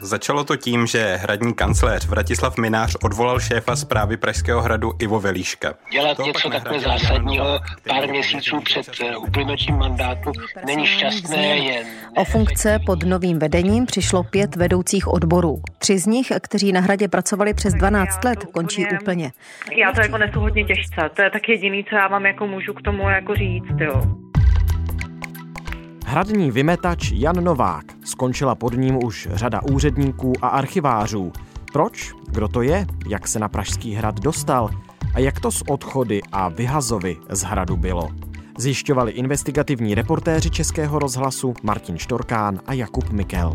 Začalo to tím, že hradní kancléř Vratislav Minář odvolal šéfa zprávy Pražského hradu Ivo Velíška. Dělat to něco takhle zásadního pár měsíců před eh, uplynutím mandátu není šťastné jen... O funkce pod novým vedením přišlo pět vedoucích odborů. Tři z nich, kteří na hradě pracovali přes 12 let, končí úplně. Já to jako nesu hodně těžce. To je tak jediný, co já vám jako můžu k tomu jako říct, jo. Hradní vymetač Jan Novák. Skončila pod ním už řada úředníků a archivářů. Proč? Kdo to je? Jak se na Pražský hrad dostal? A jak to s odchody a vyhazovy z hradu bylo? Zjišťovali investigativní reportéři Českého rozhlasu Martin Štorkán a Jakub Mikel.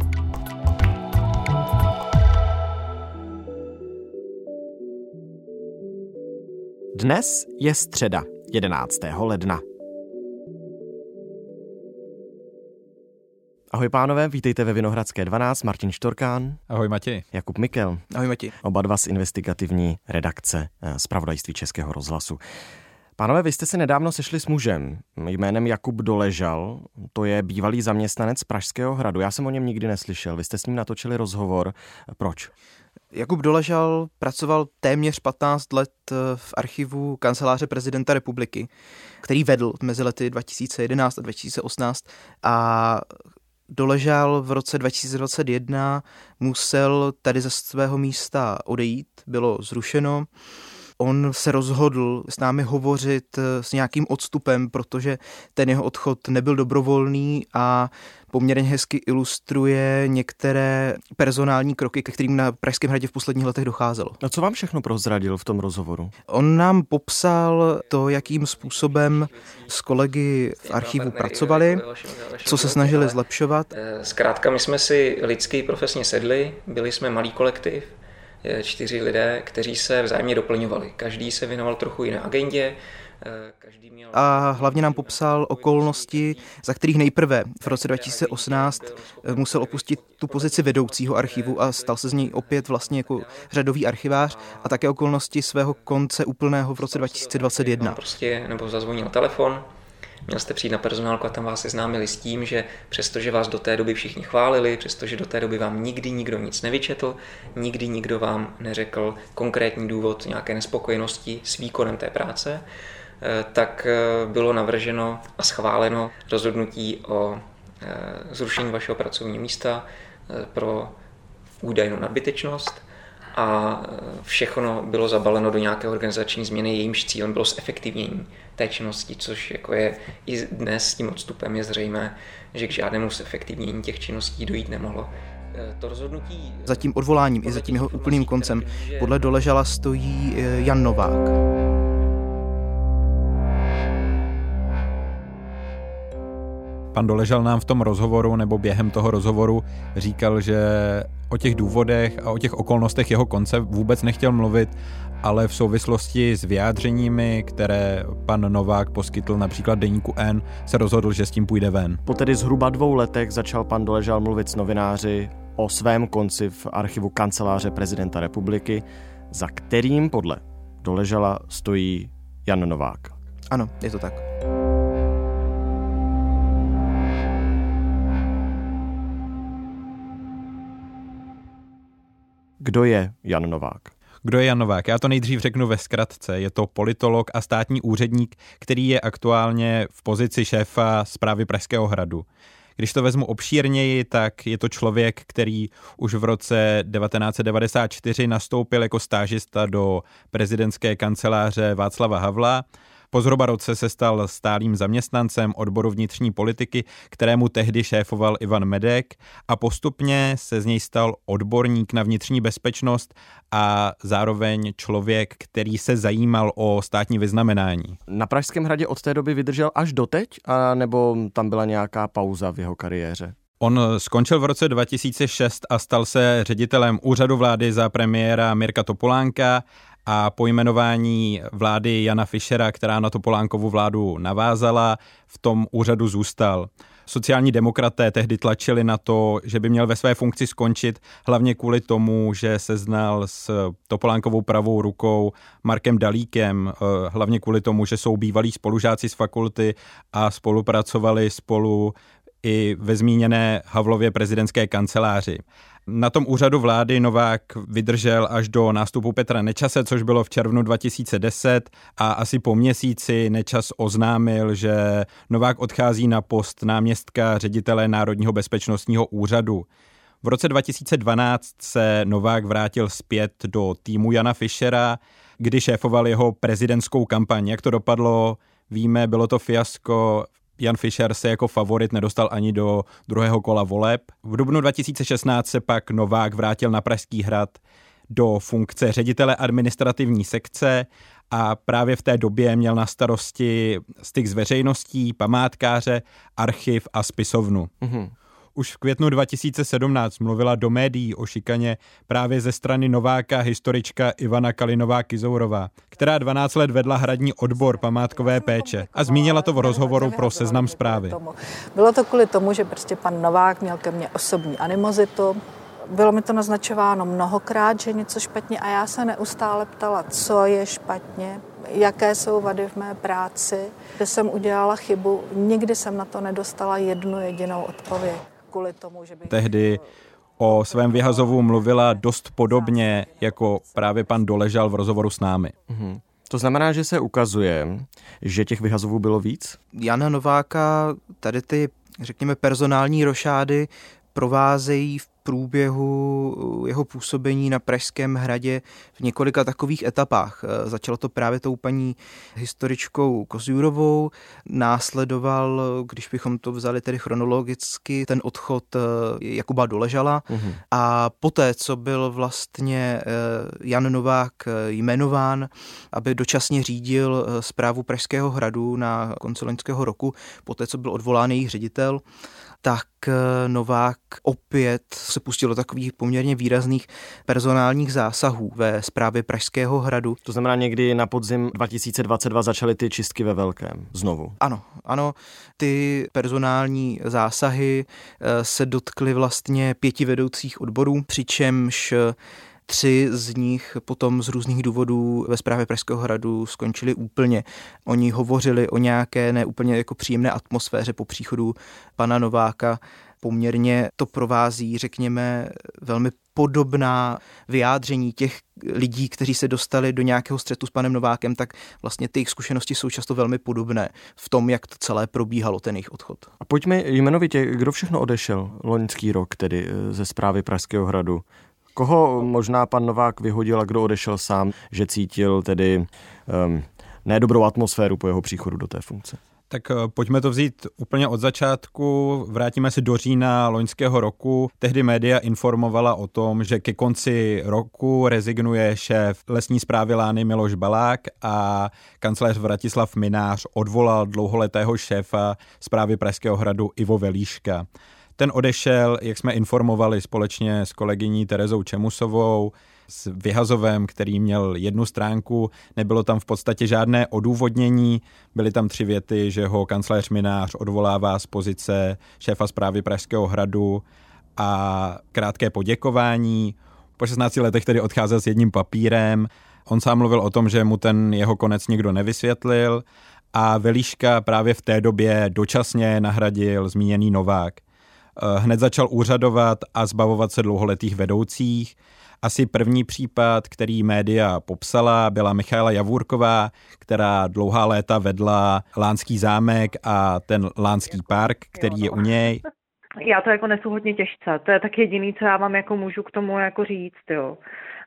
Dnes je středa, 11. ledna. Ahoj pánové, vítejte ve Vinohradské 12, Martin Štorkán. Ahoj Matěj. Jakub Mikel. Ahoj Matěj. Oba dva z investigativní redakce z pravodajství Českého rozhlasu. Pánové, vy jste se nedávno sešli s mužem jménem Jakub Doležal, to je bývalý zaměstnanec Pražského hradu. Já jsem o něm nikdy neslyšel, vy jste s ním natočili rozhovor. Proč? Jakub Doležal pracoval téměř 15 let eh, v archivu kanceláře prezidenta republiky, který vedl mezi lety 2011 a 2018 a doležal v roce 2021, musel tady ze svého místa odejít, bylo zrušeno. On se rozhodl s námi hovořit eh, s nějakým odstupem, protože ten jeho odchod nebyl dobrovolný a poměrně hezky ilustruje některé personální kroky, ke kterým na Pražském hradě v posledních letech docházelo. A co vám všechno prozradil v tom rozhovoru? On nám popsal to, jakým způsobem s kolegy v archivu pracovali, co se snažili zlepšovat. Eh, zkrátka, my jsme si lidsky profesně sedli, byli jsme malý kolektiv, čtyři lidé, kteří se vzájemně doplňovali. Každý se věnoval trochu jiné agendě, a hlavně nám popsal okolnosti, za kterých nejprve v roce 2018 musel opustit tu pozici vedoucího archivu a stal se z něj opět vlastně jako řadový archivář a také okolnosti svého konce úplného v roce 2021. Prostě nebo zazvonil telefon, Měl jste přijít na personálku a tam vás seznámili s tím, že přestože vás do té doby všichni chválili, přestože do té doby vám nikdy nikdo nic nevyčetl, nikdy nikdo vám neřekl konkrétní důvod nějaké nespokojenosti s výkonem té práce, Eh, tak eh, bylo navrženo a schváleno rozhodnutí o eh, zrušení vašeho pracovního místa pro údajnou nadbytečnost a všechno bylo zabaleno do nějaké organizační změny, jejímž cílem bylo zefektivnění té činnosti, což jako je i dnes s tím odstupem je zřejmé, že k žádnému zefektivnění těch činností dojít nemohlo. To rozhodnutí... Za tím odvoláním i za tím jeho úplným koncem podle doležala stojí Jan Novák. Pan Doležal nám v tom rozhovoru nebo během toho rozhovoru říkal, že o těch důvodech a o těch okolnostech jeho konce vůbec nechtěl mluvit, ale v souvislosti s vyjádřeními, které pan Novák poskytl například deníku N, se rozhodl, že s tím půjde ven. Po tedy zhruba dvou letech začal pan Doležal mluvit s novináři o svém konci v archivu kanceláře prezidenta republiky, za kterým podle Doležala stojí Jan Novák. Ano, je to tak. Kdo je Jan Novák? Kdo je Jan Novák? Já to nejdřív řeknu ve zkratce. Je to politolog a státní úředník, který je aktuálně v pozici šéfa zprávy Pražského hradu. Když to vezmu obšírněji, tak je to člověk, který už v roce 1994 nastoupil jako stážista do prezidentské kanceláře Václava Havla po zhruba roce se stal stálým zaměstnancem odboru vnitřní politiky, kterému tehdy šéfoval Ivan Medek a postupně se z něj stal odborník na vnitřní bezpečnost a zároveň člověk, který se zajímal o státní vyznamenání. Na Pražském hradě od té doby vydržel až doteď, a nebo tam byla nějaká pauza v jeho kariéře? On skončil v roce 2006 a stal se ředitelem úřadu vlády za premiéra Mirka Topolánka a po jmenování vlády Jana Fischera, která na Topolánkovu vládu navázala, v tom úřadu zůstal. Sociální demokraté tehdy tlačili na to, že by měl ve své funkci skončit, hlavně kvůli tomu, že se znal s Topolánkovou pravou rukou Markem Dalíkem, eh, hlavně kvůli tomu, že jsou bývalí spolužáci z fakulty a spolupracovali spolu i ve zmíněné Havlově prezidentské kanceláři. Na tom úřadu vlády Novák vydržel až do nástupu Petra Nečase, což bylo v červnu 2010 a asi po měsíci Nečas oznámil, že Novák odchází na post náměstka ředitele Národního bezpečnostního úřadu. V roce 2012 se Novák vrátil zpět do týmu Jana Fischera, kdy šéfoval jeho prezidentskou kampaň. Jak to dopadlo, víme, bylo to fiasko Jan Fischer se jako favorit nedostal ani do druhého kola voleb. V dubnu 2016 se pak Novák vrátil na Pražský hrad do funkce ředitele administrativní sekce a právě v té době měl na starosti styk s veřejností, památkáře, archiv a spisovnu. Mm-hmm už v květnu 2017 mluvila do médií o šikaně právě ze strany Nováka historička Ivana Kalinová Kizourová, která 12 let vedla hradní odbor památkové péče a zmínila to v rozhovoru pro seznam zprávy. Bylo to kvůli tomu, že prostě pan Novák měl ke mně osobní animozitu, bylo mi to naznačováno mnohokrát, že něco špatně a já se neustále ptala, co je špatně, jaké jsou vady v mé práci, že jsem udělala chybu. Nikdy jsem na to nedostala jednu jedinou odpověď kvůli tomu, že bych... Tehdy o svém vyhazovu mluvila dost podobně, jako právě pan Doležal v rozhovoru s námi. Mm-hmm. To znamená, že se ukazuje, že těch vyhazovů bylo víc? Jana Nováka tady ty, řekněme, personální rošády provázejí v průběhu jeho působení na Pražském hradě v několika takových etapách. Eh, začalo to právě tou paní historičkou Kozjurovou, následoval, když bychom to vzali tedy chronologicky, ten odchod eh, Jakuba Doležala uhum. a poté, co byl vlastně eh, Jan Novák jmenován, aby dočasně řídil zprávu Pražského hradu na konci loňského roku, poté, co byl odvolán jejich ředitel, tak eh, Novák opět se pustil do takových poměrně výrazných personálních zásahů ve zprávě Pražského hradu. To znamená někdy na podzim 2022 začaly ty čistky ve velkém znovu. Ano, ano, ty personální zásahy eh, se dotkly vlastně pěti vedoucích odborů, přičemž Tři z nich potom z různých důvodů ve zprávě Pražského hradu skončili úplně. Oni hovořili o nějaké neúplně jako příjemné atmosféře po příchodu pana Nováka. Poměrně to provází, řekněme, velmi podobná vyjádření těch lidí, kteří se dostali do nějakého střetu s panem Novákem, tak vlastně ty jejich zkušenosti jsou často velmi podobné v tom, jak to celé probíhalo, ten jejich odchod. A pojďme jmenovitě, kdo všechno odešel loňský rok, tedy eh, ze zprávy Pražského hradu. Koho možná pan Novák vyhodil a kdo odešel sám, že cítil tedy um, nedobrou atmosféru po jeho příchodu do té funkce? Tak eh, pojďme to vzít úplně od začátku. Vrátíme se do října loňského roku. Tehdy média informovala o tom, že ke konci roku rezignuje šéf lesní zprávy Lány Miloš Balák a kancléř Vratislav Minář odvolal dlouholetého šéfa zprávy Pražského hradu Ivo Velíška. Ten odešel, jak jsme informovali společně s kolegyní Terezou Čemusovou, s Vyhazovem, který měl jednu stránku, nebylo tam v podstatě žádné odůvodnění, byly tam tři věty, že ho kancléř Minář odvolává z pozice šéfa zprávy Pražského hradu a krátké poděkování. Po 16 letech tedy odcházel s jedním papírem. On sám mluvil o tom, že mu ten jeho konec nikdo nevysvětlil a Velíška právě v té době dočasně nahradil zmíněný Novák. Eh, hned začal úřadovat a zbavovat se dlouholetých vedoucích. Asi první případ, který média popsala, byla Michaela Javůrková, která dlouhá léta vedla Lánský zámek a ten Lánský park, který je u něj. Já to jako nesu hodně těžce. To je tak jediný, co já vám jako můžu k tomu jako říct, jo.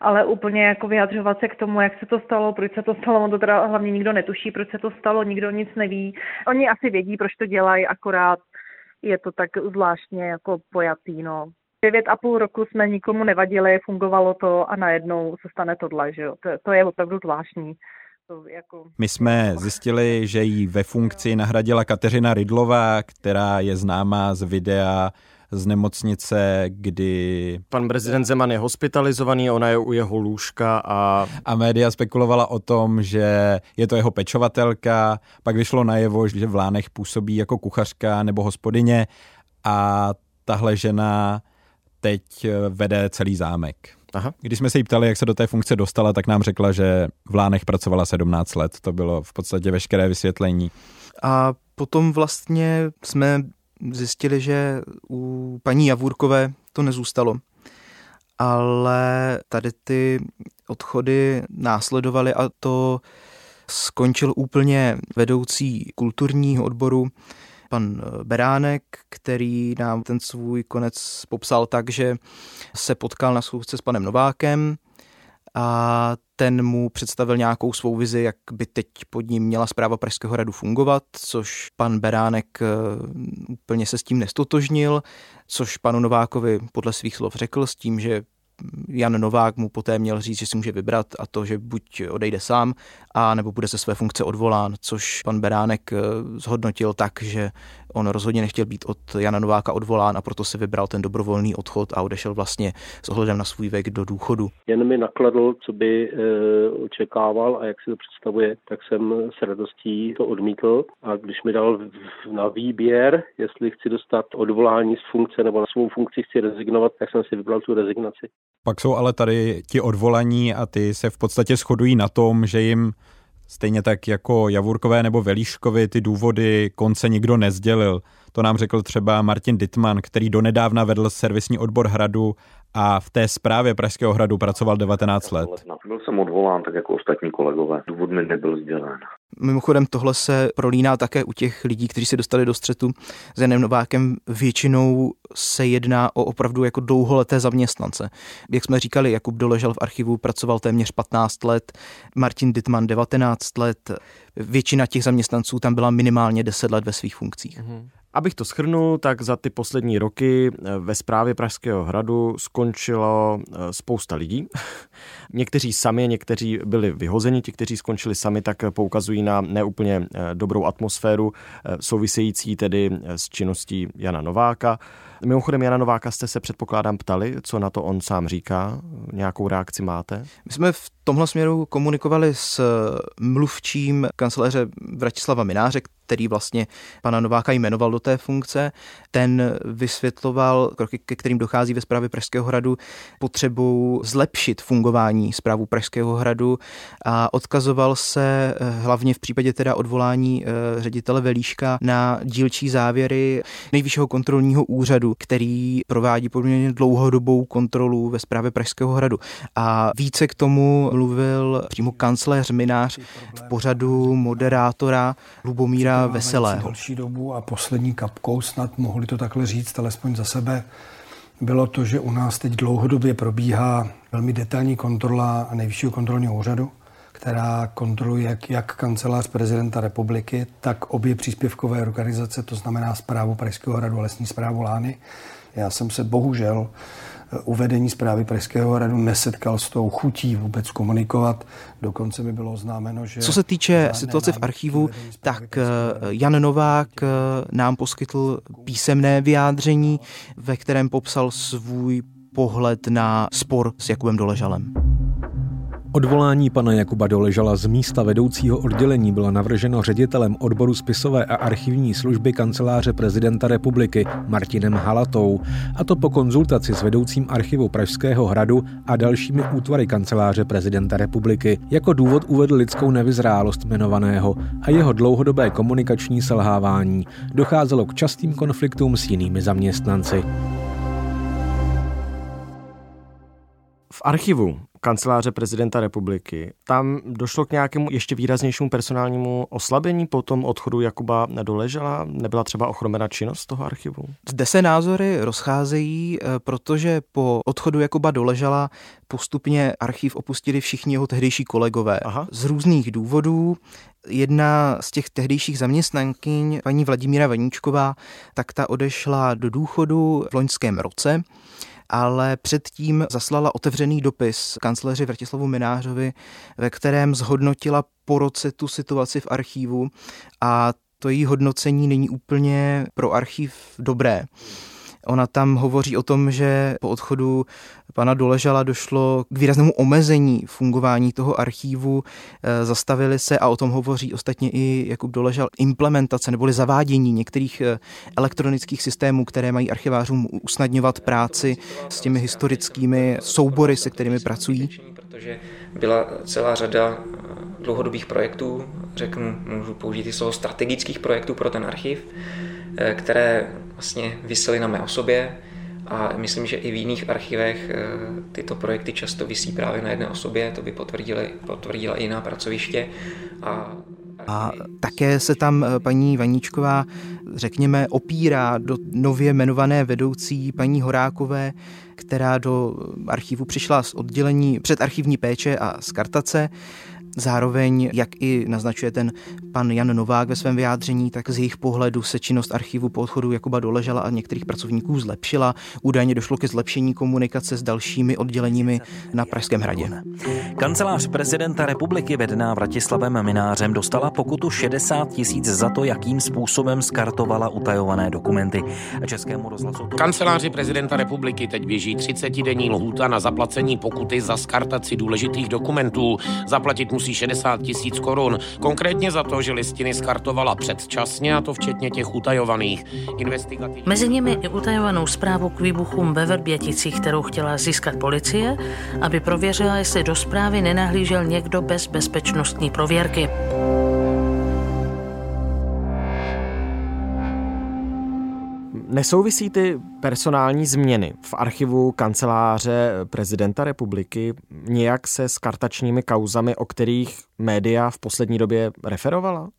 Ale úplně jako vyjadřovat se k tomu, jak se to stalo, proč se to stalo, on to teda hlavně nikdo netuší, proč se to stalo, nikdo nic neví. Oni asi vědí, proč to dělají, akorát je to tak zvláštně jako pojatý, no. Devět a půl roku jsme nikomu nevadili, fungovalo to a najednou se stane tohle, že jo. To, to je opravdu zvláštní. To jako... My jsme zjistili, že ji ve funkci nahradila Kateřina Rydlová, která je známá z videa z nemocnice, kdy... Pan prezident Zeman je hospitalizovaný, ona je u jeho lůžka a... A média spekulovala o tom, že je to jeho pečovatelka, pak vyšlo najevo, že v Lánech působí jako kuchařka nebo hospodyně a tahle žena teď vede celý zámek. Aha. Když jsme se jí ptali, jak se do té funkce dostala, tak nám řekla, že v Lánech pracovala 17 let. To bylo v podstatě veškeré vysvětlení. A potom vlastně jsme zjistili, že u paní Javůrkové to nezůstalo. Ale tady ty odchody následovaly a to skončil úplně vedoucí kulturního odboru pan Beránek, který nám ten svůj konec popsal tak, že se potkal na schůzce s panem Novákem a ten mu představil nějakou svou vizi, jak by teď pod ním měla zpráva Pražského hradu fungovat, což pan Beránek eh, úplně se s tím nestotožnil, což panu Novákovi podle svých slov řekl s tím, že Jan Novák mu poté měl říct, že si může vybrat a to, že buď odejde sám, a nebo bude ze své funkce odvolán, což pan Beránek eh, zhodnotil tak, že on rozhodně nechtěl být od Jana Nováka odvolán a proto si vybral ten dobrovolný odchod a odešel vlastně s ohledem na svůj věk do důchodu. Jen mi nakladl, co by e, očekával a jak si to představuje, tak jsem s radostí to odmítl a když mi dal na výběr, jestli chci dostat odvolání z funkce nebo na svou funkci chci rezignovat, tak jsem si vybral tu rezignaci. Pak jsou ale tady ti odvolaní a ty se v podstatě shodují na tom, že jim Stejně tak jako Javurkové nebo Velíškovi ty důvody konce nikdo nezdělil. To nám řekl třeba Martin Dittman, který donedávna vedl servisní odbor hradu a v té zprávě Pražského hradu pracoval 19 let. Byl jsem odvolán, tak jako ostatní kolegové. Důvod mi nebyl sdělen. Mimochodem tohle se prolíná také u těch lidí, kteří se dostali do střetu s Janem Novákem. Většinou se jedná o opravdu jako dlouholeté zaměstnance. Jak jsme říkali, Jakub Doležel v archivu pracoval téměř 15 let, Martin Dittman 19 let. Většina těch zaměstnanců tam byla minimálně 10 let ve svých funkcích. Abych to schrnul, tak za ty poslední roky eh, ve správě Pražského hradu skončilo eh, spousta lidí. někteří sami, někteří byli vyhozeni, ti, kteří skončili sami, tak poukazují na neúplně eh, dobrou atmosféru související tedy s činností Jana Nováka. Mimochodem Jana Nováka jste se předpokládám ptali, co na to on sám říká, nějakou reakci máte? My jsme v tomhle směru komunikovali s mluvčím kanceláře Vratislava Mináře, který vlastně pana Nováka jmenoval do té funkce. Ten vysvětloval kroky, ke kterým dochází ve zprávě Pražského hradu, potřebu zlepšit fungování zprávu Pražského hradu a odkazoval se eh, hlavně v případě teda odvolání eh, ředitele Velíška na dílčí závěry nejvyššího kontrolního úřadu, který provádí poměrně dlouhodobou kontrolu ve zprávě Pražského hradu. A více k tomu mluvil přímo kancléř Minář v pořadu moderátora Lubomíra Veselého. Další dobu a poslední kapkou, snad mohli to takhle říct, alespoň za sebe, bylo to, že u nás teď dlouhodobě probíhá velmi detailní kontrola nejvyššího kontrolního úřadu, která kontroluje jak, jak kancelář prezidenta republiky, tak obě příspěvkové organizace, to znamená zprávu Pražského hradu a lesní zprávu Lány. Já jsem se bohužel uvedení zprávy Pražského hradu nesetkal s tou chutí vůbec komunikovat. Dokonce mi bylo oznámeno, že... Co se týče situace v archivu, tak eh, Jan Novák eh, nám poskytl písemné vyjádření, ve kterém popsal svůj pohled na spor s Jakubem Doležalem. Odvolání pana Jakuba Doležala z místa vedoucího oddělení bylo navrženo ředitelem odboru spisové a archivní služby kanceláře prezidenta republiky Martinem Halatou, a to po konzultaci s vedoucím archivu Pražského hradu a dalšími útvary kanceláře prezidenta republiky. Jako důvod uvedl lidskou nevyzrálost jmenovaného a jeho dlouhodobé komunikační selhávání. Docházelo k častým konfliktům s jinými zaměstnanci. V archivu kanceláře prezidenta republiky. Tam došlo k nějakému ještě výraznějšímu personálnímu oslabení po tom odchodu Jakuba Doležela? Nebyla třeba ochromena činnost toho archivu? Zde se názory rozcházejí, eh, protože po odchodu Jakuba Doležela postupně archiv opustili všichni jeho tehdejší kolegové. Aha. Z různých důvodů. Jedna z těch tehdejších zaměstnankyň, paní Vladimíra Vaníčková, tak ta odešla do důchodu v loňském roce ale předtím zaslala otevřený dopis kancléři Vrtislavu Minářovi, ve kterém zhodnotila po roce tu situaci v archívu a to její hodnocení není úplně pro archiv dobré. Ona tam hovoří o tom, že po odchodu pana Doležala došlo k výraznému omezení fungování toho archívu, eh, zastavili se a o tom hovoří ostatně i Jakub Doležal implementace neboli zavádění některých eh, elektronických systémů, které mají archivářům usnadňovat práci s těmi historickými soubory, se kterými pracují. Protože byla celá řada eh, dlouhodobých projektů, řeknu, můžu použít i slovo strategických projektů pro ten archiv, které vlastně vysely na mé osobě a myslím, že i v jiných archivech eh, tyto projekty často visí právě na jedné osobě, to by potvrdila i jiná pracoviště. A a také se tam eh, paní Vaníčková, řekněme, opírá do nově jmenované vedoucí paní Horákové, která do archivu přišla z oddělení předarchivní péče a z kartace. Zároveň, jak i naznačuje ten pan Jan Novák ve svém vyjádření, tak z jejich pohledu se činnost archivu po odchodu Jakuba doležela a některých pracovníků zlepšila. Údajně došlo ke zlepšení komunikace s dalšími odděleními na Pražském hradě. Kancelář prezidenta republiky vedená Vratislavem Minářem dostala pokutu 60 tisíc za to, jakým způsobem skartovala utajované dokumenty. Českému rozhlasu... Kanceláři prezidenta republiky teď běží 30-denní lhůta na zaplacení pokuty za skartaci důležitých dokumentů. Zaplatit musí musí 60 tisíc korun. Konkrétně za to, že listiny skartovala předčasně, a to včetně těch utajovaných. Investigativní... Mezi nimi i utajovanou zprávu k výbuchům ve Vrběticích, kterou chtěla získat policie, aby prověřila, jestli do zprávy nenahlížel někdo bez bezpečnostní prověrky. Nesouvisí ty personální změny v archivu kanceláře prezidenta republiky nějak se s kartačními kauzami, o kterých média v poslední době referovala?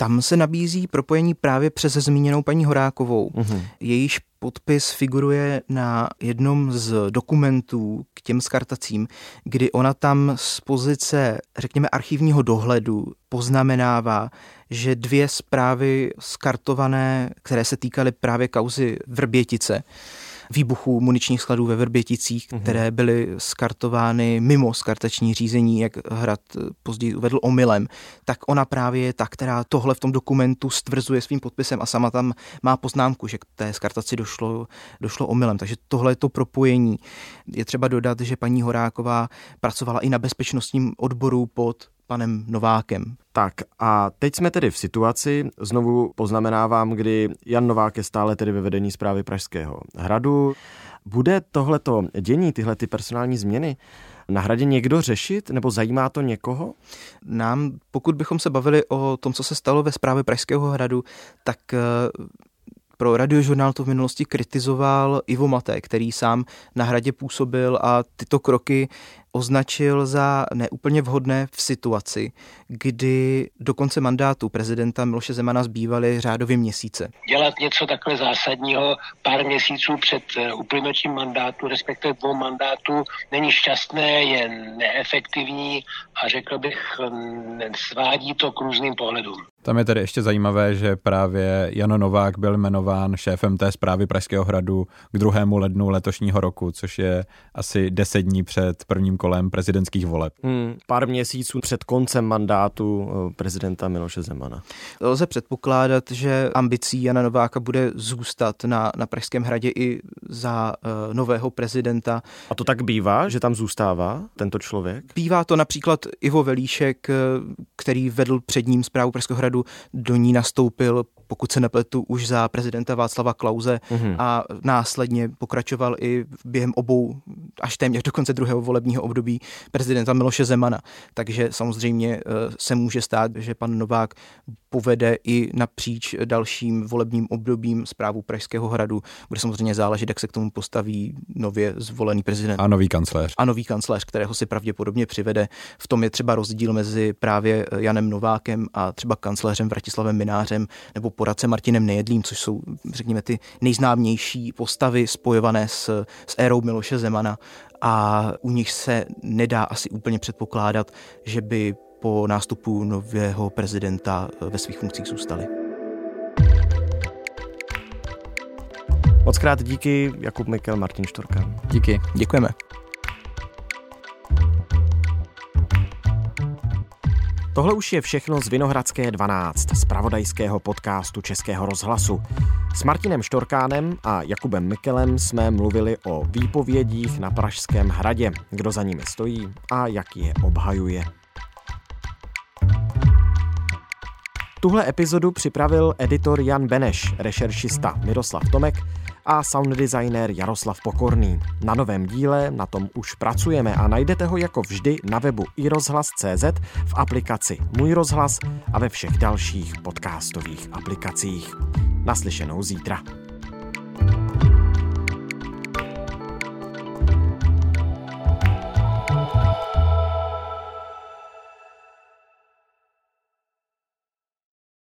Tam se nabízí propojení právě přes zmíněnou paní Horákovou. Uh-huh. Jejíž podpis figuruje na jednom z dokumentů k těm skartacím, kdy ona tam z pozice, řekněme, archivního dohledu poznamenává, že dvě zprávy skartované, které se týkaly právě kauzy Vrbětice, výbuchů muničních skladů ve Vrběticích, mm-hmm. které byly skartovány mimo skartační řízení, jak Hrad později uvedl omylem, tak ona právě je ta, která tohle v tom dokumentu stvrzuje svým podpisem a sama tam má poznámku, že k té skartaci došlo, došlo omylem. Takže tohle je to propojení. Je třeba dodat, že paní Horáková pracovala i na bezpečnostním odboru pod panem Novákem. Tak a teď jsme tedy v situaci, znovu poznamenávám, kdy Jan Novák je stále tedy ve vedení zprávy Pražského hradu. Bude tohleto dění, tyhle ty personální změny na hradě někdo řešit, nebo zajímá to někoho? Nám, pokud bychom se bavili o tom, co se stalo ve zprávě Pražského hradu, tak eh, pro radiožurnál to v minulosti kritizoval Ivo Mate, který sám na hradě působil a tyto kroky označil za neúplně vhodné v situaci, kdy do konce mandátu prezidenta Miloše Zemana zbývaly řádově měsíce. Dělat něco takhle zásadního pár měsíců před eh, uplynutím mandátu, respektive dvou mandátů, není šťastné, je neefektivní a řekl bych, mm, svádí to k různým pohledům. Tam je tedy ještě zajímavé, že právě Jan Novák byl jmenován šéfem té zprávy Pražského hradu k 2. lednu letošního roku, což je asi 10 dní před prvním kolem prezidentských voleb. Hmm, pár měsíců před koncem mandátu eh, prezidenta Miloše Zemana. Lze předpokládat, že ambicí Jana Nováka bude zůstat na, na Pražském hradě i za uh, nového prezidenta. A to tak bývá, že tam zůstává tento člověk? Bývá to například Ivo Velíšek, eh, který vedl před ním zprávu Pražského hradu, do ní nastoupil pokud se nepletu, už za prezidenta Václava Klauze mm-hmm. a následně pokračoval i během obou, až téměř do konce druhého volebního období prezidenta Miloše Zemana. Takže samozřejmě eh, se může stát, že pan Novák povede i napříč dalším volebním obdobím zprávu Pražského hradu. Bude samozřejmě záležet, jak se k tomu postaví nově zvolený prezident. A nový kancléř. A nový kancléř, kterého si pravděpodobně přivede. V tom je třeba rozdíl mezi právě Janem Novákem a třeba kancléřem Vratislavem Minářem nebo poradcem Martinem Nejedlým, což jsou, řekněme, ty nejznámější postavy spojované s, s érou Miloše Zemana a u nich se nedá asi úplně předpokládat, že by po nástupu nového prezidenta ve svých funkcích zůstali. Moc krát díky, Jakub Mikel, Martin Štorka. Díky, děkujeme. Tohle už je všechno z Vinohradské 12, z pravodajského podcastu Českého rozhlasu. S Martinem Štorkánem a Jakubem Mikelem jsme mluvili o výpovědích na Pražském hradě, kdo za nimi stojí a jak je obhajuje. Tuhle epizodu připravil editor Jan Beneš, rešeršista Miroslav Tomek a sound designer Jaroslav Pokorný. Na novém díle na tom už pracujeme a najdete ho jako vždy na webu iRozhlas.cz, v aplikaci Můj rozhlas a ve všech dalších podcastových aplikacích. Naslyšenou zítra.